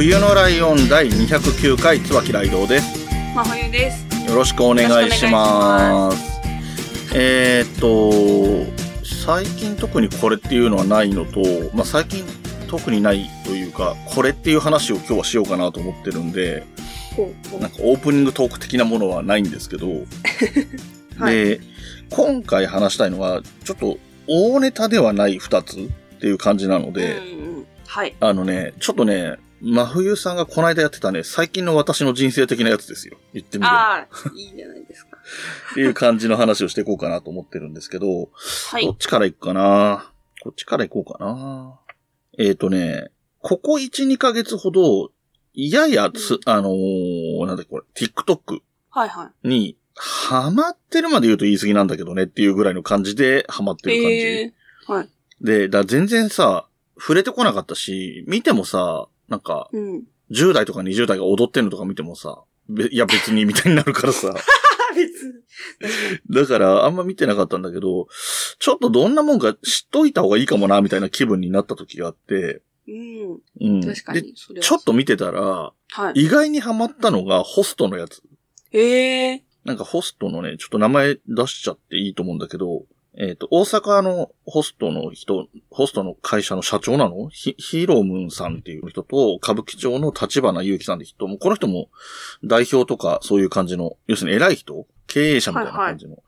冬のライオン第209回椿ライドウです。真冬です。よろしくお願いします。えーっと、最近特にこれっていうのはないのと、まあ、最近特にないというか、これっていう話を今日はしようかなと思ってるんで、なんかオープニングトーク的なものはないんですけど、はいで、今回話したいのは、ちょっと大ネタではない二つっていう感じなので、はい。あのね、ちょっとね、真冬さんがこの間やってたね、最近の私の人生的なやつですよ。言ってみれば。ああ、いいじゃないですか。っていう感じの話をしていこうかなと思ってるんですけど、はいどっ。ちから行くかなこっちから行こうかなえっ、ー、とね、ここ1、2ヶ月ほど、ややつ、あのーなんだっけこれ、TikTok はいはい。に、ハマってるまで言うと言い過ぎなんだけどねっていうぐらいの感じでハマってる感じ。えー、はい。で、だ全然さ、触れてこなかったし、見てもさ、なんか、うん。10代とか20代が踊ってんのとか見てもさ、べいや別にみたいになるからさ。別に。だからあんま見てなかったんだけど、ちょっとどんなもんか知っといた方がいいかもな、みたいな気分になった時があって、うん。うん。で、確かに。ちょっと見てたら、はい。意外にハマったのがホストのやつ。ええなんかホストのね、ちょっと名前出しちゃっていいと思うんだけど、えっ、と、大阪のホストの人、ホストの会社の社長なの？ヒヒーロームーンさんっていう人と、歌舞伎町の立花祐樹さんって人も、この人も代表とかそういう感じの、要するに偉い人？経営者みたいな感じの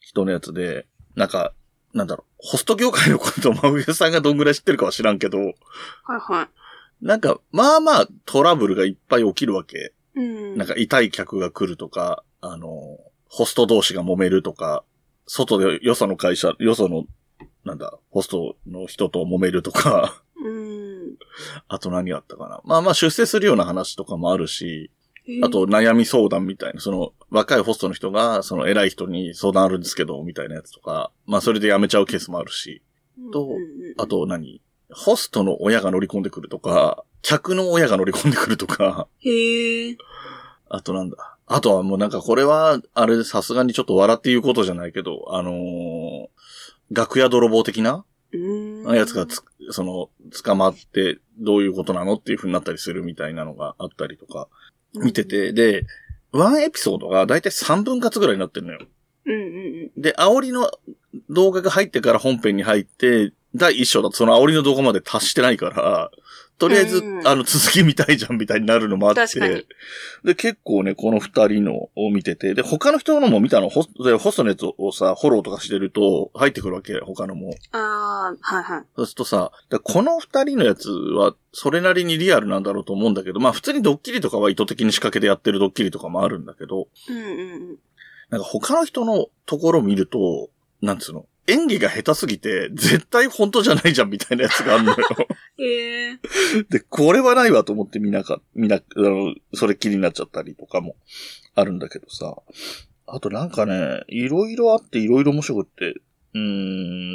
人のやつで、なんか、なんだろう、ホスト業界のことを真冬さんがどんぐらい知ってるかは知らんけど、はいはなんか、まあまあトラブルがいっぱい起きるわけ。い。うん。なんか痛い客が来るとか、あの、ホスト同士が揉めるとか、外でよその会社、よその、なんだ、ホストの人と揉めるとか、うん。あと何があったかな。まあまあ出世するような話とかもあるし、えーあと、悩み相談みたいな、その若いホストの人が、その偉い人に相談あるんですけど、みたいなやつとか、まあそれで辞めちゃうケースもあるし、とあと何？ホストの親が乗り込んでくるとか、客の親が乗り込んでくるとか、へえ。あとなんだ？あとはもうなんかこれは、あれさすがにちょっと笑って言うことじゃないけど、あのー楽屋泥棒的なうん。やつがつ、その、捕まってどういうことなのっていう風になったりするみたいなのがあったりとか、見てて、で、ワンエピソードがだいたい3分割ぐらいになってるのよ。うんうんうん。で、煽りの動画が入ってから本編に入って、第一章だとその煽りの動画まで達してないから、とりあえず、うんあの、続き見たいじゃんみたいになるのもあって、で、結構ね、この二人のを見てて、で、他の人のも見たの、ホスでホストのやつをさ、フォローとかしてると、入ってくるわけ、他のも。ああ、はいはい。そうするとさ、でこの二人のやつは、それなりにリアルなんだろうと思うんだけど、まあ普通にドッキリとかは意図的に仕掛けてやってるドッキリとかもあるんだけど、うんうんうん。なんか他の人のところ見ると、なんつうの、演技が下手すぎて、絶対本当じゃないじゃんみたいなやつがあるのよ。へえ。で、これはないわと思って見なか、見な、あの、それっきりになっちゃったりとかもあるんだけどさ。あとなんかね、いろいろあっていろいろ面白くって、うー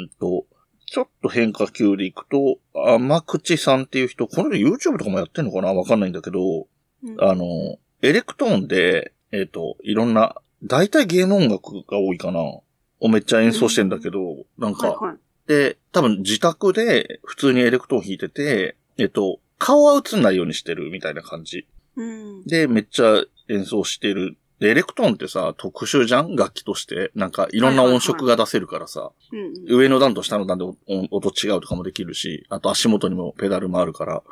んと、ちょっと変化球でいくと、甘口さんっていう人、この人 YouTube とかもやってんのかな？わかんないんだけど、うんあの、エレクトーンで、えっ、と、いろんな、大体ゲーム音楽が多いかなをめっちゃ演奏してんだけど、なんか、はいはい。で、多分自宅で普通にエレクトーン弾いてて、えっと、顔は映んないようにしてるみたいな感じ。うん。で、めっちゃ演奏してる。で、エレクトーンってさ、特殊じゃん楽器として。なんか、いろんな音色が出せるからさ、うん上の段と下の段で音音違うとかもできるし、あと足元にもペダルもあるから。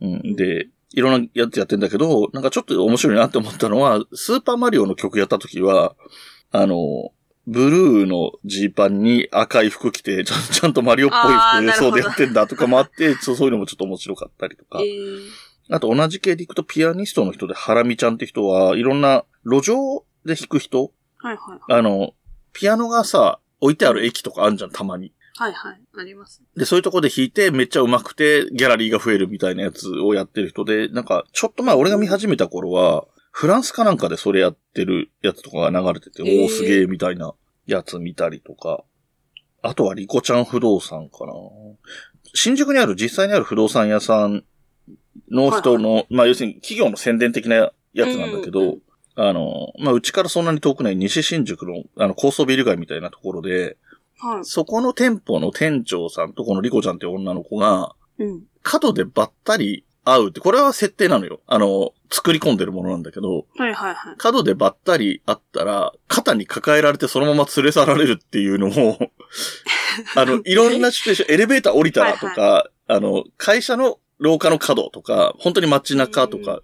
うん。で、いろんなやつやってんだけど、なんかちょっと面白いなって思ったのは、スーパーマリオの曲やった時は、あの、ブルーのジーパンに赤い服着て、ちゃんちゃんとマリオっぽい服でそうでやってんだとかもあって、そういうのもちょっと面白かったりとか。えーあと同じ系でいくとピアニストの人でハラミちゃんって人はいろんな路上で弾く人はいはい。あの、ピアノがさ、置いてある駅とかあるじゃん、たまに。はいはい。あります。で、そういうとこで弾いてめっちゃ上手くてギャラリーが増えるみたいなやつをやってる人で、なんか、ちょっと前俺が見始めた頃は、フランスかなんかでそれやってるやつとかが流れてて、えーおーすげえみたいなやつ見たりとか。あとはリコちゃん不動産かな。新宿にある実際にある不動産屋さんの人の、まあ要するに企業の宣伝的なやつなんだけど、うんうんあの、まあうちからそんなに遠くない西新宿のあの高層ビル街みたいなところで、はい。そこの店舗の店長さんとこのリコちゃんって女の子が、うん。角でばったり会うって、これは設定なのよ。あの、作り込んでるものなんだけど、はいはいはい。角でばったり会ったら、肩に抱えられてそのまま連れ去られるっていうのも、あの、いろんなシチュエーション、エレベーター降りたらとか、あの、会社の廊下の角とか、本当に街中とか、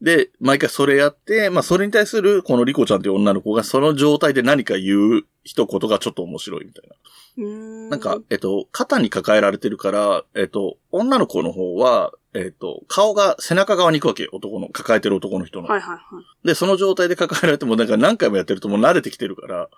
で、毎回それやって、まあそれに対するこのリコちゃんっていう女の子がその状態で何か言う一言がちょっと面白いみたいな。なんか、えっと、肩に抱えられてるから、えっと、女の子の方は、えっと、顔が背中側に行くわけよ。男の、抱えてる男の人の。はいはいはい。で、その状態で抱えられても、なんか何回もやってるともう慣れてきてるから、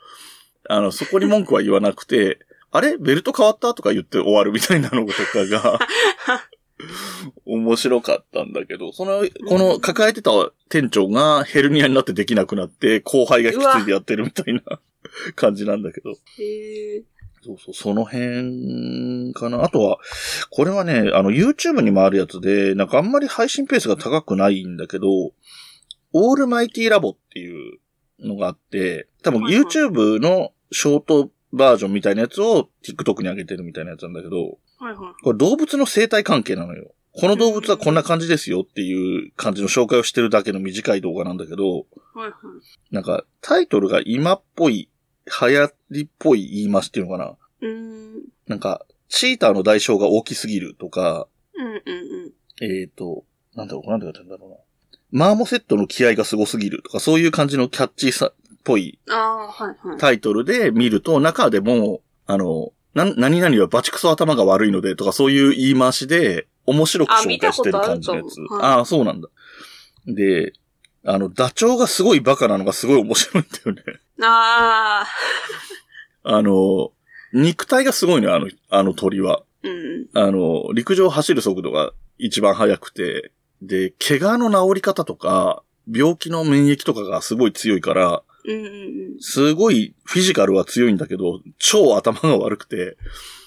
あの、そこに文句は言わなくて、あれ？ベルト変わった？とか言って終わるみたいなのとかが、面白かったんだけど、その、この抱えてた店長がヘルニアになってできなくなって、後輩が引き継いでやってるみたいな 感じなんだけど。へえ。そうそう、その辺かな。あとは、これはね、あの、YouTube にもあるやつで、なんかあんまり配信ペースが高くないんだけど、オールマイティラボっていうのがあって、多分 YouTube のショートバージョンみたいなやつを TikTok に上げてるみたいなやつなんだけど、はいはい。これ動物の生態関係なのよ。この動物はこんな感じですよっていう感じの紹介をしてるだけの短い動画なんだけど、はいはい。なんかタイトルが今っぽい、流行りっぽい言い回しっていうのかな。うーん。なんか、チーターの代償が大きすぎるとか、うんうんうん。えっ、と、なんだろう、なんて言ってんだろうな。マーモセットの気合がすごすぎるとか、そういう感じのキャッチーさっぽい。タイトルで見ると、中でも、あの、な、何々はバチクソ頭が悪いのでとか、そういう言い回しで、面白くあ紹介してる感じのやつあはいああ、そうなんだ。で、あの、ダチョウがすごいバカなのがすごい面白いんだよね。ああ。あの、肉体がすごいのよ、あの、あの鳥は。うん。あの、陸上を走る速度が一番速くて、で、怪我の治り方とか、病気の免疫とかがすごい強いから、うんうんすごいフィジカルは強いんだけど、超頭が悪くて、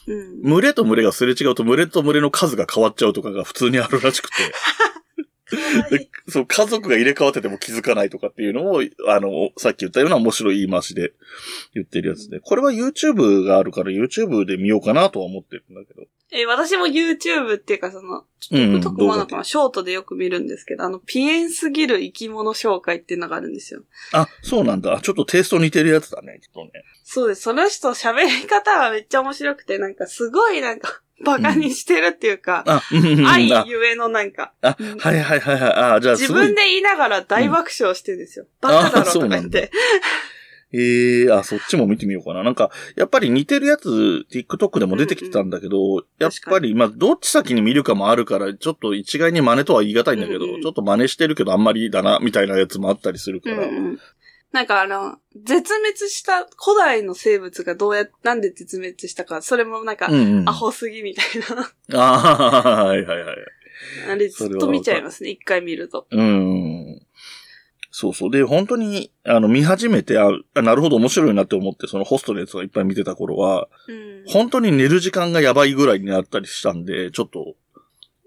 うん。うん。群れと群れがすれ違うと群れと群れの数が変わっちゃうとかが普通にあるらしくて、で そう、家族が入れ替わってても気づかないとかっていうのを、あの、さっき言ったような面白い言い回しで言ってるやつで、これは YouTube があるから YouTube で見ようかなとは思ってるんだけど。え、私も YouTube っていうかその、うんうん TikTok もなんかショートでよく見るんですけど、あの、ピエンすぎる生き物紹介っていうのがあるんですよ。あ、そうなんだ。ちょっとテイスト似てるやつだね、きっとね。そうです。その人喋り方がめっちゃ面白くて、なんかすごいなんか、バカにしてるっていうか、あ、うんうんうん愛あ、ゆえのなんか、あ、うんはいはいはいはい。あ、じゃあ自。分で言いながら大爆笑してるんですよ。バカだろとか言って。ええあ、そっちも見てみようかな。なんか、やっぱり似てるやつ、TikTok でも出てきてたんだけど、やっぱり、まあ、どっち先に見るかもあるから、ちょっと一概に真似とは言い難いんだけど、うんうんちょっと真似してるけどあんまりだな、みたいなやつもあったりするから。うんうん。なんかあの、絶滅した古代の生物がどうや、なんで絶滅したか、それもなんか、うんうん。アホすぎみたいな。ああ、はいはいはい。あれずっと見ちゃいますね、一回見ると。うん。そうそう。で、本当に、あの、見始めて、あ、あなるほど面白いなって思って、そのホストのやつをいっぱい見てた頃は、うん。本当に寝る時間がやばいぐらいになったりしたんで、ちょっと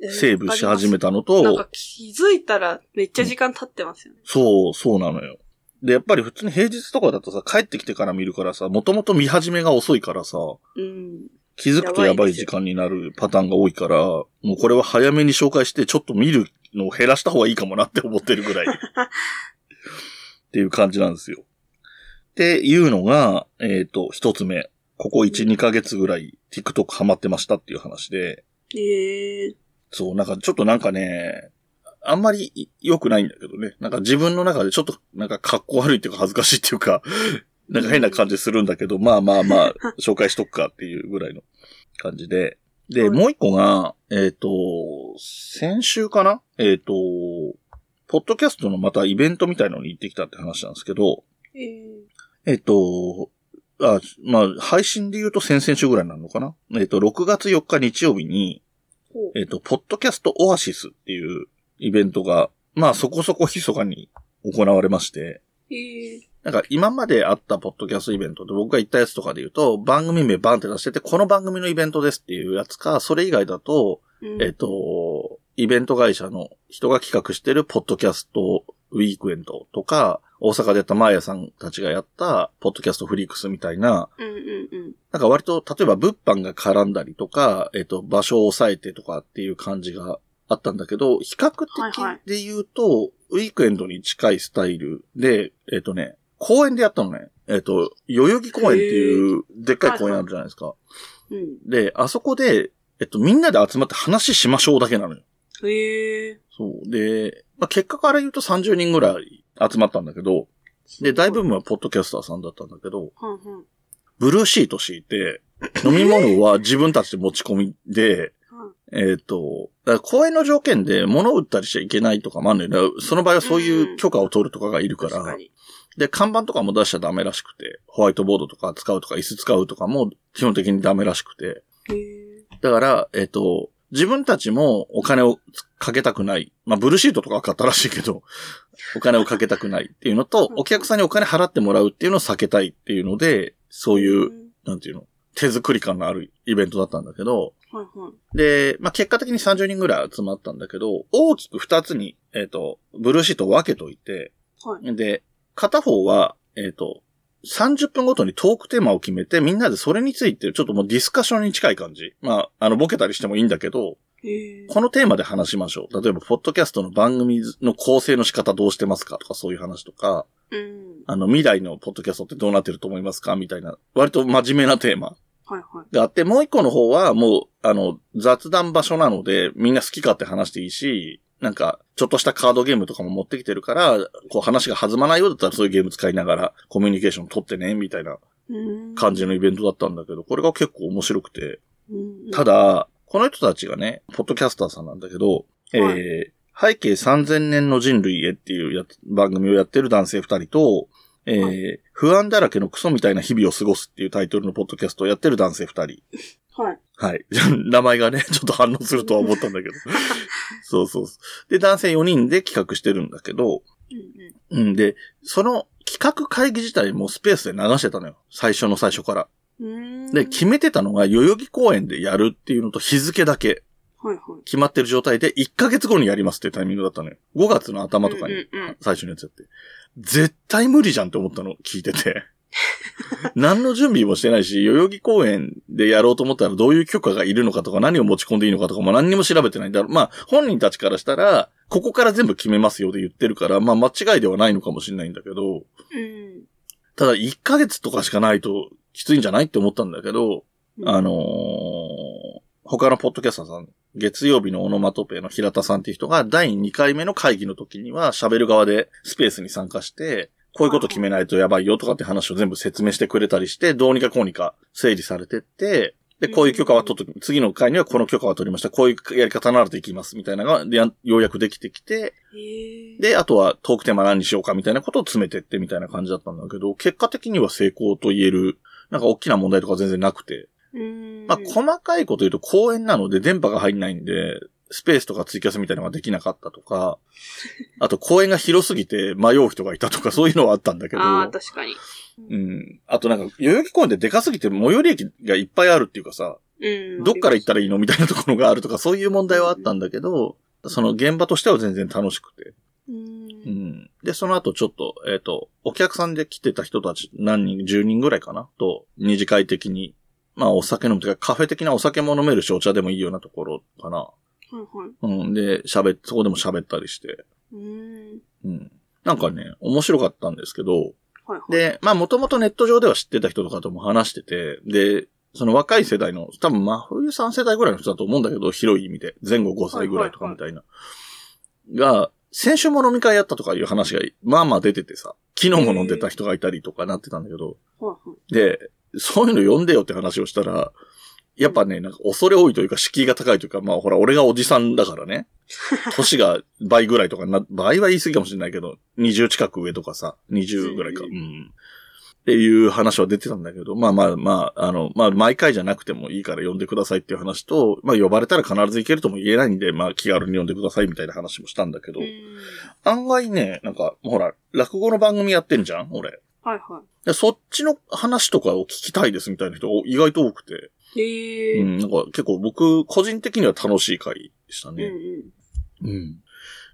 セーブし始めたのと、なんか気づいたらめっちゃ時間経ってますよね。そう、そうなのよ。で、やっぱり普通に平日とかだとさ、帰ってきてから見るからさ、もともと見始めが遅いからさ、うん。気づくとやばい時間になるパターンが多いから、もうこれは早めに紹介して、ちょっと見るのを減らした方がいいかもなって思ってるぐらい。っていう感じなんですよ。っていうのが、えっ、と、一つ目。ここ1、2ヶ月ぐらい TikTok ハマってましたっていう話で、ええそう、なんかちょっとなんかね、あんまり良くないんだけどね。なんか自分の中でちょっとなんか格好悪いっていうか恥ずかしいっていうか、なんか変な感じするんだけど、まあまあまあ、紹介しとくかっていうぐらいの感じで。で、はい。もう一個が、えっ、と、先週かな？えっ、と、ポッドキャストのまたイベントみたいのに行ってきたって話なんですけど、えええっ、と、あ、まあ、配信で言うと先々週ぐらいになるのかな？えっ、と、6月4日日曜日に、えっ、と、ポッドキャストオアシスっていうイベントが、まあそこそこ密かに行われまして。なんか今まであったポッドキャストイベントで僕が言ったやつとかで言うと、番組名バンって出してて、この番組のイベントですっていうやつか、それ以外だと、うんえっ、と、イベント会社の人が企画してるポッドキャストウィークエンドとか、大阪でやったマーヤさんたちがやったポッドキャストフリークスみたいな、うんうんうん。なんか割と、例えば物販が絡んだりとか、えっ、と、場所を抑えてとかっていう感じがあったんだけど、比較はいはい的で言うと、ウィークエンドに近いスタイルで、えっ、とね、公園でやったのね。えっ、と、代々木公園っていうでっかい公園あるじゃないですか。うん。で、あそこで、えっと、みんなで集まって話しましょうだけなのよ。へえ。そう。で、まあ、結果から言うと30人ぐらい集まったんだけど、で、大部分はポッドキャスターさんだったんだけど、はんはん。ブルーシート敷いて、飲み物は自分たちで持ち込みで、はえっ、と、だから公園の条件で物を売ったりしちゃいけないとかもあるんだよね。その場合はそういう許可を取るとかがいるから。確かに。で、看板とかも出しちゃダメらしくて、ホワイトボードとか使うとか椅子使うとかも基本的にダメらしくて。だから、えっ、と、自分たちもお金をかけたくない。まあ、ブルーシートとかは買ったらしいけど、お金をかけたくないっていうのと、お客さんにお金払ってもらうっていうのを避けたいっていうので、そういう、ん。なんていうの、手作り感のあるイベントだったんだけど、はいはい。で、まあ、結果的に30人ぐらい集まったんだけど、大きく2つに、えっ、と、ブルーシートを分けといて、はい。で、片方は、えっ、と、30分ごとにトークテーマを決めて、みんなでそれについて、ちょっともうディスカッションに近い感じ。まあ、あの、ボケたりしてもいいんだけど。このテーマで話しましょう。例えば、ポッドキャストの番組の構成の仕方どうしてますかとかそういう話とか、うん。あの、未来のポッドキャストってどうなってると思いますかみたいな、割と真面目なテーマはいはい。があって、もう一個の方はもう、あの、雑談場所なので、みんな好き勝手話していいし、なんか、ちょっとしたカードゲームとかも持ってきてるから、こう話が弾まないようだったらそういうゲーム使いながらコミュニケーション取ってね、みたいなうん。感じのイベントだったんだけど、これが結構面白くて、うん。ただ、この人たちがね、ポッドキャスターさんなんだけど、はいえー、背景3000年の人類へっていう番組をやってる男性2人と、えーは不安だらけのクソみたいな日々を過ごすっていうタイトルのポッドキャストをやってる男性2人。はい。はい。名前がね、ちょっと反応するとは思ったんだけど。そうそう。で、男性4人で企画してるんだけど、うんうん。うんで、その企画会議自体もスペースで流してたのよ。最初の最初から。で、決めてたのが代々木公園でやるっていうのと日付だけはいはい。決まってる状態で1ヶ月後にやりますっていうタイミングだったのよ。5月の頭とかに最初のやつやって。絶対無理じゃんって思ったの聞いてて。何の準備もしてないし、代々木公園でやろうと思ったらどういう許可がいるのかとか何を持ち込んでいいのかとかも何にも調べてないんだろう。まあ、本人たちからしたら、ここから全部決めますよで言ってるから、まあ間違いではないのかもしれないんだけど、うん。ただ1ヶ月とかしかないときついんじゃないって思ったんだけど、あのー他のポッドキャスターさん、月曜日のオノマトペの平田さんっていう人が第2回目の会議の時には喋る側でスペースに参加して、こういうこと決めないとやばいよとかって話を全部説明してくれたりして、どうにかこうにか整理されてって、で、こういう許可は取っとき、次の回にはこの許可は取りました。こういうやり方ならできます。みたいなのが、ようやくできてきて。で、あとはトークテーマ何にしようかみたいなことを詰めてってみたいな感じだったんだけど、結果的には成功と言える、なんか大きな問題とか全然なくて、うん。まあ、細かいこと言うと公園なので電波が入んないんで、スペースとかツイキャスみたいなのができなかったとか、あと公園が広すぎて迷う人がいたとかそういうのはあったんだけど、ああ、確かに。うん。あとなんか、代々木公園ってでかすぎて最寄り駅がいっぱいあるっていうかさ、うん。どっから行ったらいいのみたいなところがあるとか、そういう問題はあったんだけど、その現場としては全然楽しくて。う。うんん。で、その後ちょっと、えっ、と、お客さんで来てた人たち何人、10人ぐらいかなと、二次会的に、まあお酒飲むというかカフェ的なお酒も飲めるしお茶でもいいようなところかな。はいはい。うん。で、喋っ、そこでも喋ったりして。うん。うん。なんかね、面白かったんですけど、はいはい。で、まあもともとネット上では知ってた人とかとも話してて、で、その若い世代の、多分真冬さん世代ぐらいの人だと思うんだけど、広い意味で、前後5歳ぐらいとかみたいな。が、先週も飲み会やったとかいう話が、まあまあ出ててさ、昨日も飲んでた人がいたりとかなってたんだけど、はいはい。で、そういうの読んでよって話をしたら、やっぱね、なんか恐れ多いというか敷居が高いというか、まあほら、俺がおじさんだからね。年が倍ぐらいとかな、倍は言い過ぎかもしれないけど、20近く上とかさ、20ぐらいか。ううん。っていう話は出てたんだけど、まあまあまあ、あの、まあ毎回じゃなくてもいいから呼んでくださいっていう話と、まあ呼ばれたら必ず行けるとも言えないんで、まあ気軽に呼んでくださいみたいな話もしたんだけど、うん。案外ね、なんか、ほら、落語の番組やってんじゃん俺。はいはでそっちの話とかを聞きたいですみたいな人意外と多くて、い。へえ。うん、なんか結構僕、個人的には楽しい回でしたうんね。うん。うん。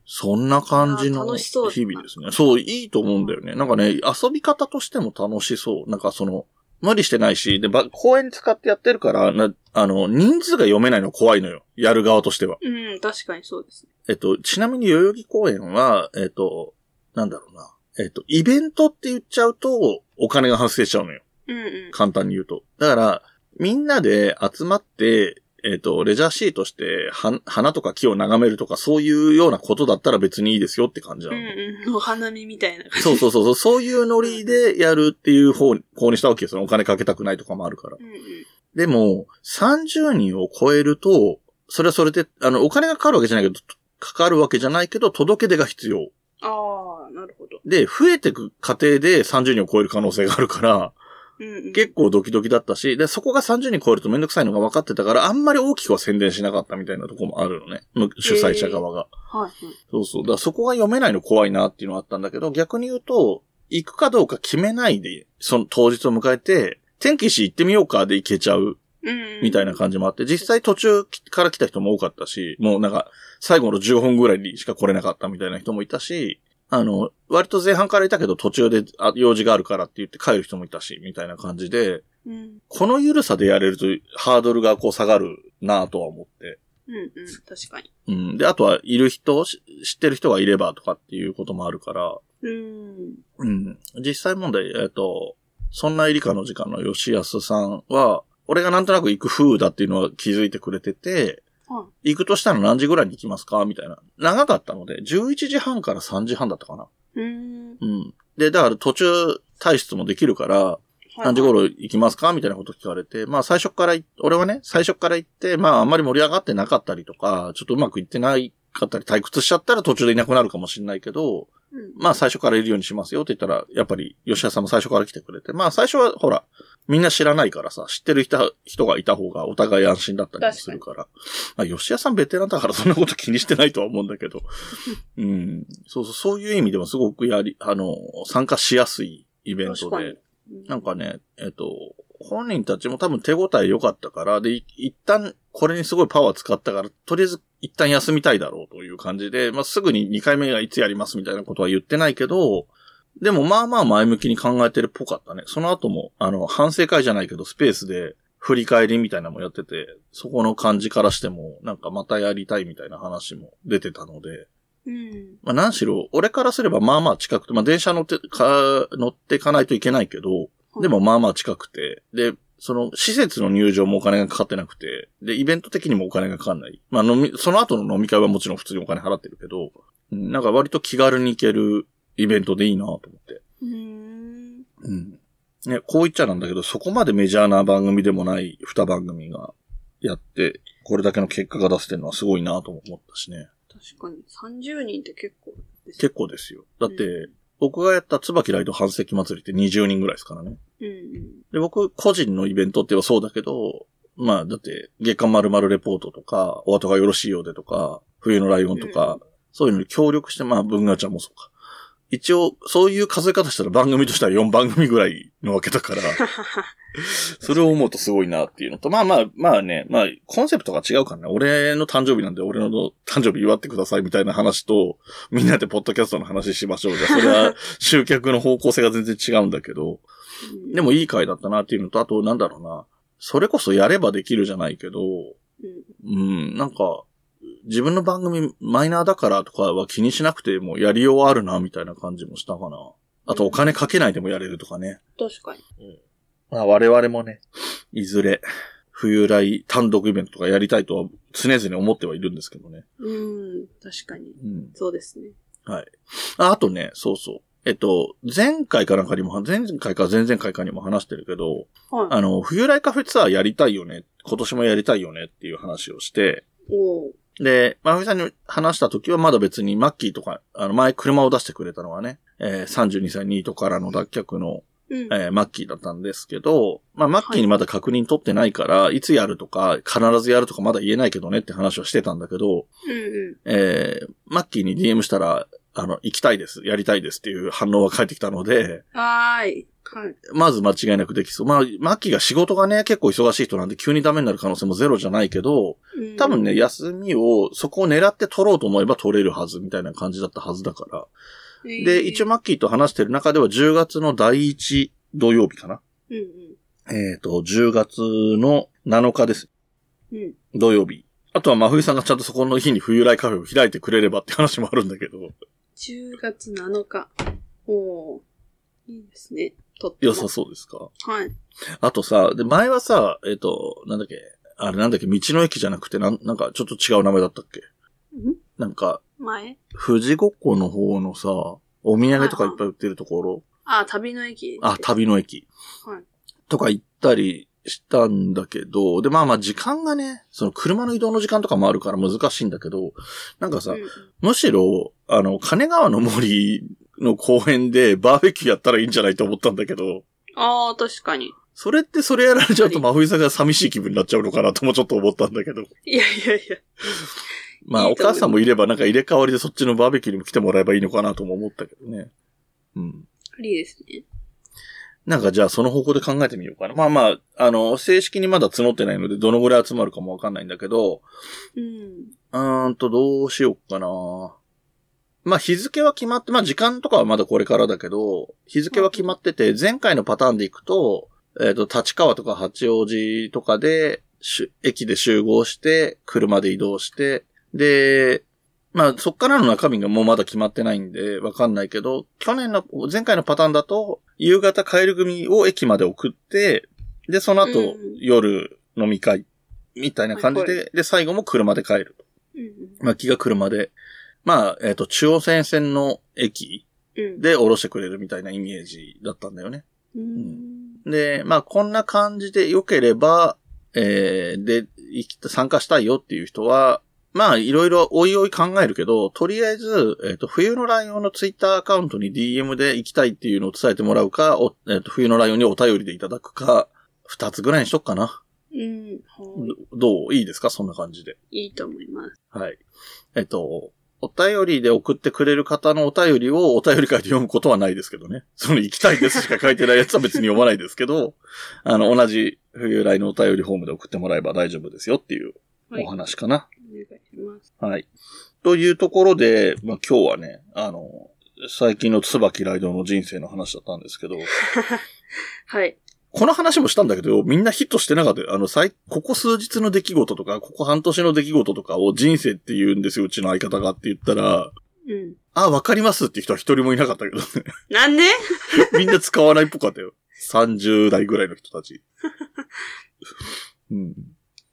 そんな感じの日々ですね。そう、いいと思うんだよね。なんかね、遊び方としても楽しそう。なんかその、無理してないし、で、ば公園使ってやってるから、な、あの、人数が読めないの怖いのよ。やる側としては。うん、確かにそうですね。えっと、ちなみに代々木公園は、えっと、なんだろうな。えっと、イベントって言っちゃうと、お金が発生しちゃうのよ。うんうん。簡単に言うと。だから、みんなで集まって、えっ、と、レジャーシートして、は、花とか木を眺めるとか、そういうようなことだったら別にいいですよって感じなうの。んうん。お花見みたいな。そうそうそうそう、そういうノリでやるっていう方、方にしたわけですよ。お金かけたくないとかもあるから。うんうん。でも、30人を超えると、それはそれで、あの、お金がかかるわけじゃないけど、かかるわけじゃないけど、届け出が必要。ああ、なるほど。で、増えてく過程で30人を超える可能性があるから、うんうん。結構ドキドキだったし、で、そこが30人超えるとめんどくさいのが分かってたから、あんまり大きくは宣伝しなかったみたいなところもあるのね。む主催者側が。はいはい。そうそう。だからそこが読めないの怖いなっていうのはあったんだけど、逆に言うと、行くかどうか決めないで、その当日を迎えて、天気し行ってみようかで行けちゃう。みたいな感じもあって、実際途中から来た人も多かったし、もうなんか、最後の10本ぐらいにしか来れなかったみたいな人もいたし、あの、割と前半からいたけど途中であ用事があるからって言って帰る人もいたし、みたいな感じで、うん。この緩さでやれるとハードルがこう下がるなぁとは思って。うんうん。確かに。うん。で、あとはいる人、し知ってる人がいればとかっていうこともあるから、うん。うん。実際問題、えっ、と、そんなエリカの時間の吉安さんは、俺がなんとなく行く風だっていうのは気づいてくれてて、は行くとしたら何時ぐらいに行きますか？みたいな。長かったので、11時半から3時半だったかな。い。うん。うん。で、だから途中退出もできるから、何時頃行きますか？みたいなこと聞かれて、まあ最初からい、俺はね、最初から行って、まああんまり盛り上がってなかったりとか、ちょっとうまくいってないかったり退屈しちゃったら途中でいなくなるかもしれないけど、うん。まあ最初からいるようにしますよって言ったら、やっぱり吉田さんも最初から来てくれて、まあ最初はほら、みんな知らないからさ、知ってる人人がいた方がお互い安心だったりもするから。まあ吉田さんベテランだからそんなこと気にしてないとは思うんだけど。うん。そうそう、そういう意味でもすごくやり、あの、参加しやすいイベントで。なんかね、えっと、本人たちも多分手応え良かったから、で、一旦これにすごいパワー使ったから、とりあえず一旦休みたいだろうという感じで、まあ、すぐに2回目がいつやりますみたいなことは言ってないけど、でもまあまあ前向きに考えてるっぽかったね。その後も、あの、反省会じゃないけど、スペースで振り返りみたいなのもやってて、そこの感じからしても、なんかまたやりたいみたいな話も出てたので、うん。まあ何しろ、俺からすればまあまあ近くて、まあ電車乗ってか、乗ってかないといけないけど、でもまあまあ近くて、で、その施設の入場もお金がかかってなくて、で、イベント的にもお金がかかんない。まあ飲み、その後の飲み会はもちろん普通にお金払ってるけど、うんなんか割と気軽に行けるイベントでいいなと思って。うん。うん。ね、こう言っちゃなんだけど、そこまでメジャーな番組でもない二番組がやって、これだけの結果が出せてるのはすごいなとも思ったしね。確かに。30人って結構です結構ですよ。だって、う僕がやった椿ライト半世紀祭りって20人ぐらいですからね。うんうん。で、僕、個人のイベントって言えばそうだけど、まあ、だって、月刊〇〇レポートとか、お後がよろしいようでとか、冬のライオンとか、そういうのに協力して、まあ、文ガちゃんもそうか。一応、そういう数え方したら番組としては4番組ぐらいのわけだから、それを思うとすごいなっていうのと、まあまあ、まあね、まあ、コンセプトが違うからね、俺の誕生日なんで俺の誕生日祝ってくださいみたいな話と、みんなでポッドキャストの話しましょうじゃ、それは集客の方向性が全然違うんだけど、でもいい回だったなっていうのと、あとなんだろうな。それこそやればできるじゃないけど、うん、うん、なんか、自分の番組マイナーだからとかは気にしなくてもやりようあるな、みたいな感じもしたかな。あとお金かけないでもやれるとかね。確かに。まあ我々もね、いずれ、冬来単独イベントとかやりたいとは常々思ってはいるんですけどね。うん、確かに。うん。そうですね。はい。ああとね、そうそう。えっと、前回かなんかにも、前回か前々回かにも話してるけど、はい。あの、冬来カフェツアーやりたいよね。今年もやりたいよねっていう話をして、おーで、まふみさんに話した時はまだ別にマッキーとか、あの、前車を出してくれたのはね、えー32歳ニートからの脱却のうん。えーマッキーだったんですけど、まあ、マッキーにまだ確認取ってないから、いつやるとか、必ずやるとかまだ言えないけどねって話をしてたんだけど、うんうえーマッキーに DM したら、あの、行きたいです、やりたいですっていう反応が返ってきたので、ん。はーい。はい。まず間違いなくできそう。まあ、マッキーが仕事がね、結構忙しい人なんで急にダメになる可能性もゼロじゃないけど、うん多分ね、、休みを、そこを狙って取ろうと思えば取れるはずみたいな感じだったはずだから。で、一応応、マッキーと話してる中では10月の第1土曜日かな。うんうん。えっ、と、10月の7日です。うん。土曜日。あとは真冬さんがちゃんとそこの日に冬来カフェを開いてくれればって話もあるんだけど、10月7日。おー。いいですね。とっても。良さそうですかはい。あとさ、で、前はさ、えっ、と、なんだっけ、あれなんだっけ、道の駅じゃなくて、なん、なんかちょっと違う名前だったっけ？ん？なんか、前？富士五湖の方のさ、お土産とかいっぱい売ってるところ、あ、旅の駅。あ、旅の駅。はい。とか行ったりしたんだけど、で、まあまあ時間がね、その車の移動の時間とかもあるから難しいんだけど、なんかさ、うんうんむしろ、あの、金川の森の公園でバーベキューやったらいいんじゃないと思ったんだけど、ああ、確かに。それってそれやられちゃうと真冬さんが寂しい気分になっちゃうのかなともちょっと思ったんだけど。いやいやいや。まあ、お母さんもいればなんか入れ替わりでそっちのバーベキューにも来てもらえばいいのかなとも思ったけどね。うん。いいですね。なんかじゃあその方向で考えてみようかな。まあまあ、あの、正式にまだ募ってないのでどのぐらい集まるかもわかんないんだけど、うん。うーんとどうしようかな。まあ日付は決まって、まあ時間とかはまだこれからだけど、日付は決まってて、前回のパターンで行くと、えっ、と、立川とか八王子とかで、駅で集合して、車で移動して、で、まあそっからの中身がもうまだ決まってないんで、わかんないけど、去年の、前回のパターンだと、夕方帰る組を駅まで送って、で、その後、うん夜飲み会、みたいな感じで、はで、最後も車で帰る。うんまあ、気が車で。まあ、えっ、と、中央線線の駅うん。で降ろしてくれるみたいなイメージだったんだよね。うん。で、まあ、こんな感じで良ければ、えー、で、行き参加したいよっていう人は、まあ、いろいろおいおい考えるけど、とりあえず、えっ、と、冬のライオンのツイッターアカウントに DM で行きたいっていうのを伝えてもらうか、おえっ、と、冬のライオンにお便りでいただくか、二つぐらいにしとくかな。うん。はどどう？いいですか？そんな感じで。い。いいと思います。はい。えっと、お便りで送ってくれる方のお便りをお便り会で読むことはないですけどね。その行きたいですしか書いてないやつは別に読まないですけど、あの、同じ冬来のお便りフォームで送ってもらえば大丈夫ですよっていうはい。おお話かな。願いします。はい。というところで、まあ今日はね、あの、最近の椿ライドの人生の話だったんですけど、はい。この話もしたんだけど、みんなヒットしてなかったよ。あの、最、ここ数日の出来事とか、ここ半年の出来事とかを人生って言うんですよ、うちの相方がって言ったら、うん。あ、わかりますって人は一人もいなかったけどね。なんで？みんな使わないっぽかったよ。30代ぐらいの人たち。うん。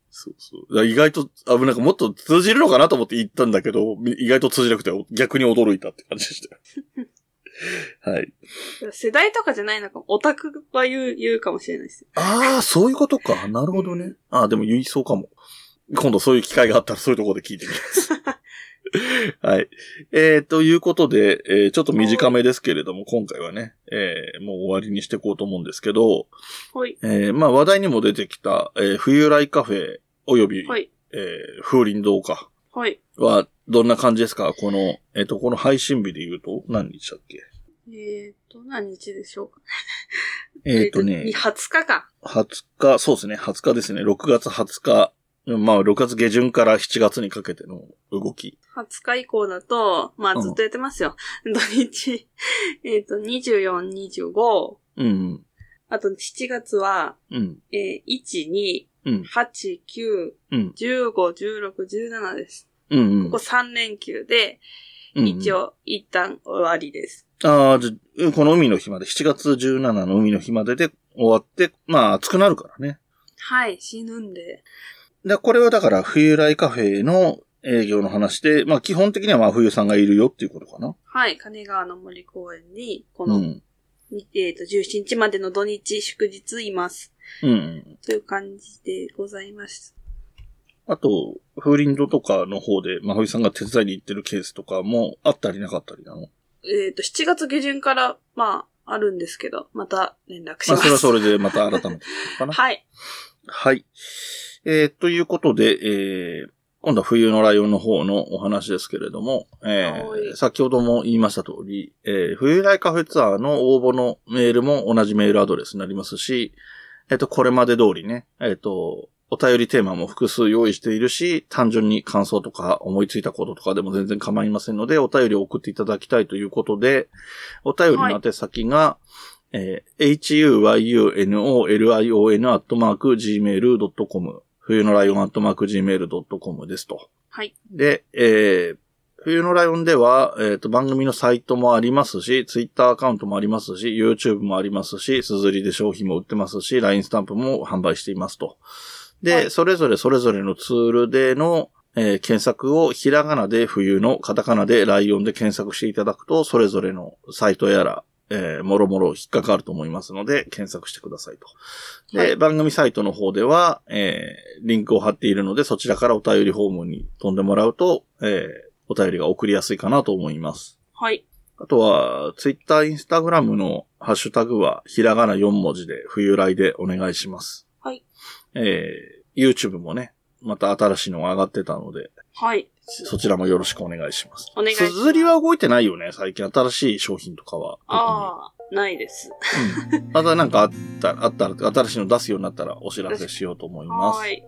そうそう。意外と、あ、なんかもっと通じるのかなと思って言ったんだけど、み意外と通じなくて逆に驚いたって感じでしたよ。はい。世代とかじゃないのかも。オタクは言う、言うかもしれないですよ。ああ、そういうことか。なるほどね。ああ、でも言いそうかも。今度そういう機会があったらそういうところで聞いてみます。はい。えー、ということで、えーちょっと短めですけれども、今回はね、えーもう終わりにしていこうと思うんですけど、はい。えーまあ話題にも出てきた、えー冬来カフェ、および、はい。えー風林堂か、はい。は、どんな感じですか？この、えっ、と、この配信日で言うと、何日だっけ？えっ、と、何日でしょうか？えっ、とね、20日か。20日、そうですね、20日ですね。6月20日。まあ、6月下旬から7月にかけての動き。20日以降だと、まうんあずっとやってますよ。土日、えっ、と、24、25、うん、あと7月は、うん、えー、1、2、うん、8、9、うん、15、16、17です。うん、うん。ここ3連休で、うん一。応、一旦終わりです。ああ、じゃ、この海の日まで、7月17の海の日までで終わって、まあ、暑くなるからね。はい、死ぬんで。で、これはだから、冬来カフェの営業の話で、まあ、基本的には真冬さんがいるよっていうことかな。はい、金川の森公園に、この、うん。にえっ、と、17日までの土日、祝日います。うん。という感じでございます。あと、風林堂とかの方で、真冬さんが手伝いに行ってるケースとかもあったりなかったりなの？えっ、と、7月下旬から、まあ、あるんですけど、また連絡しまあ、ます。それはそれでまた改めてかな。はい。はい。えー、ということで、えー、今度は冬のライオンの方のお話ですけれども、えー、はい先ほども言いました通り、えー、冬来カフェツアーの応募のメールも同じメールアドレスになりますし、えっ、と、これまで通りね、えっ、と、お便りテーマも複数用意しているし、単純に感想とか思いついたこととかでも全然構いませんので、お便りを送っていただきたいということで、お便りの宛先が、えー huyunolion アットマーク gmail.com 冬のライオンアットマーク gmail.com ですと。はい。で、えー冬のライオンでは、えっ、と、番組のサイトもありますし、ツイッターアカウントもありますし、YouTube もありますし、すずりで商品も売ってますし、LINE スタンプも販売していますと。で、はいそれぞれそれぞれのツールでの、えー検索をひらがなで冬の、カタカナでライオンで検索していただくと、それぞれのサイトやら、えーもろもろ引っかかると思いますので、検索してくださいと。で、はい番組サイトの方では、えーリンクを貼っているので、そちらからお便りフォームに飛んでもらうと、えーお便りが送りやすいかなと思います。はい。あとは、ツイッター、インスタグラムのハッシュタグは、ひらがな4文字で、冬来でお願いします。えー、YouTube もね、また新しいのが上がってたので、はい。そちらもよろしくお願いします。お願いしますすずりは動いてないよね、最近。新しい商品とかは。ああ、ないです。うんまたなんかあったら、あったら、新しいの出すようになったらお知らせしようと思います。はい。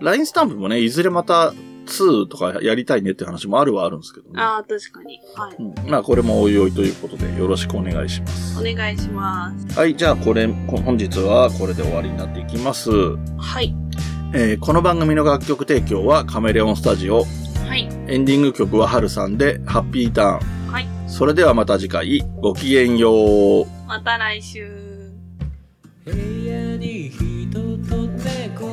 LINE スタンプもね、いずれまた2とかやりたいねって話もあるはあるんですけどね。ああ、確かに。はい。うん、まあ、これもおいおいということで、よろしくお願いします。お願いします。はい、じゃあ、これ、こ本日はこれで終わりになっていきます。はい。えーこの番組の楽曲提供はカメレオンスタジオ。はい。エンディング曲はハルさんで、ハッピーターン。はい。それではまた次回、ごきげんよう。また来週。部屋に人と猫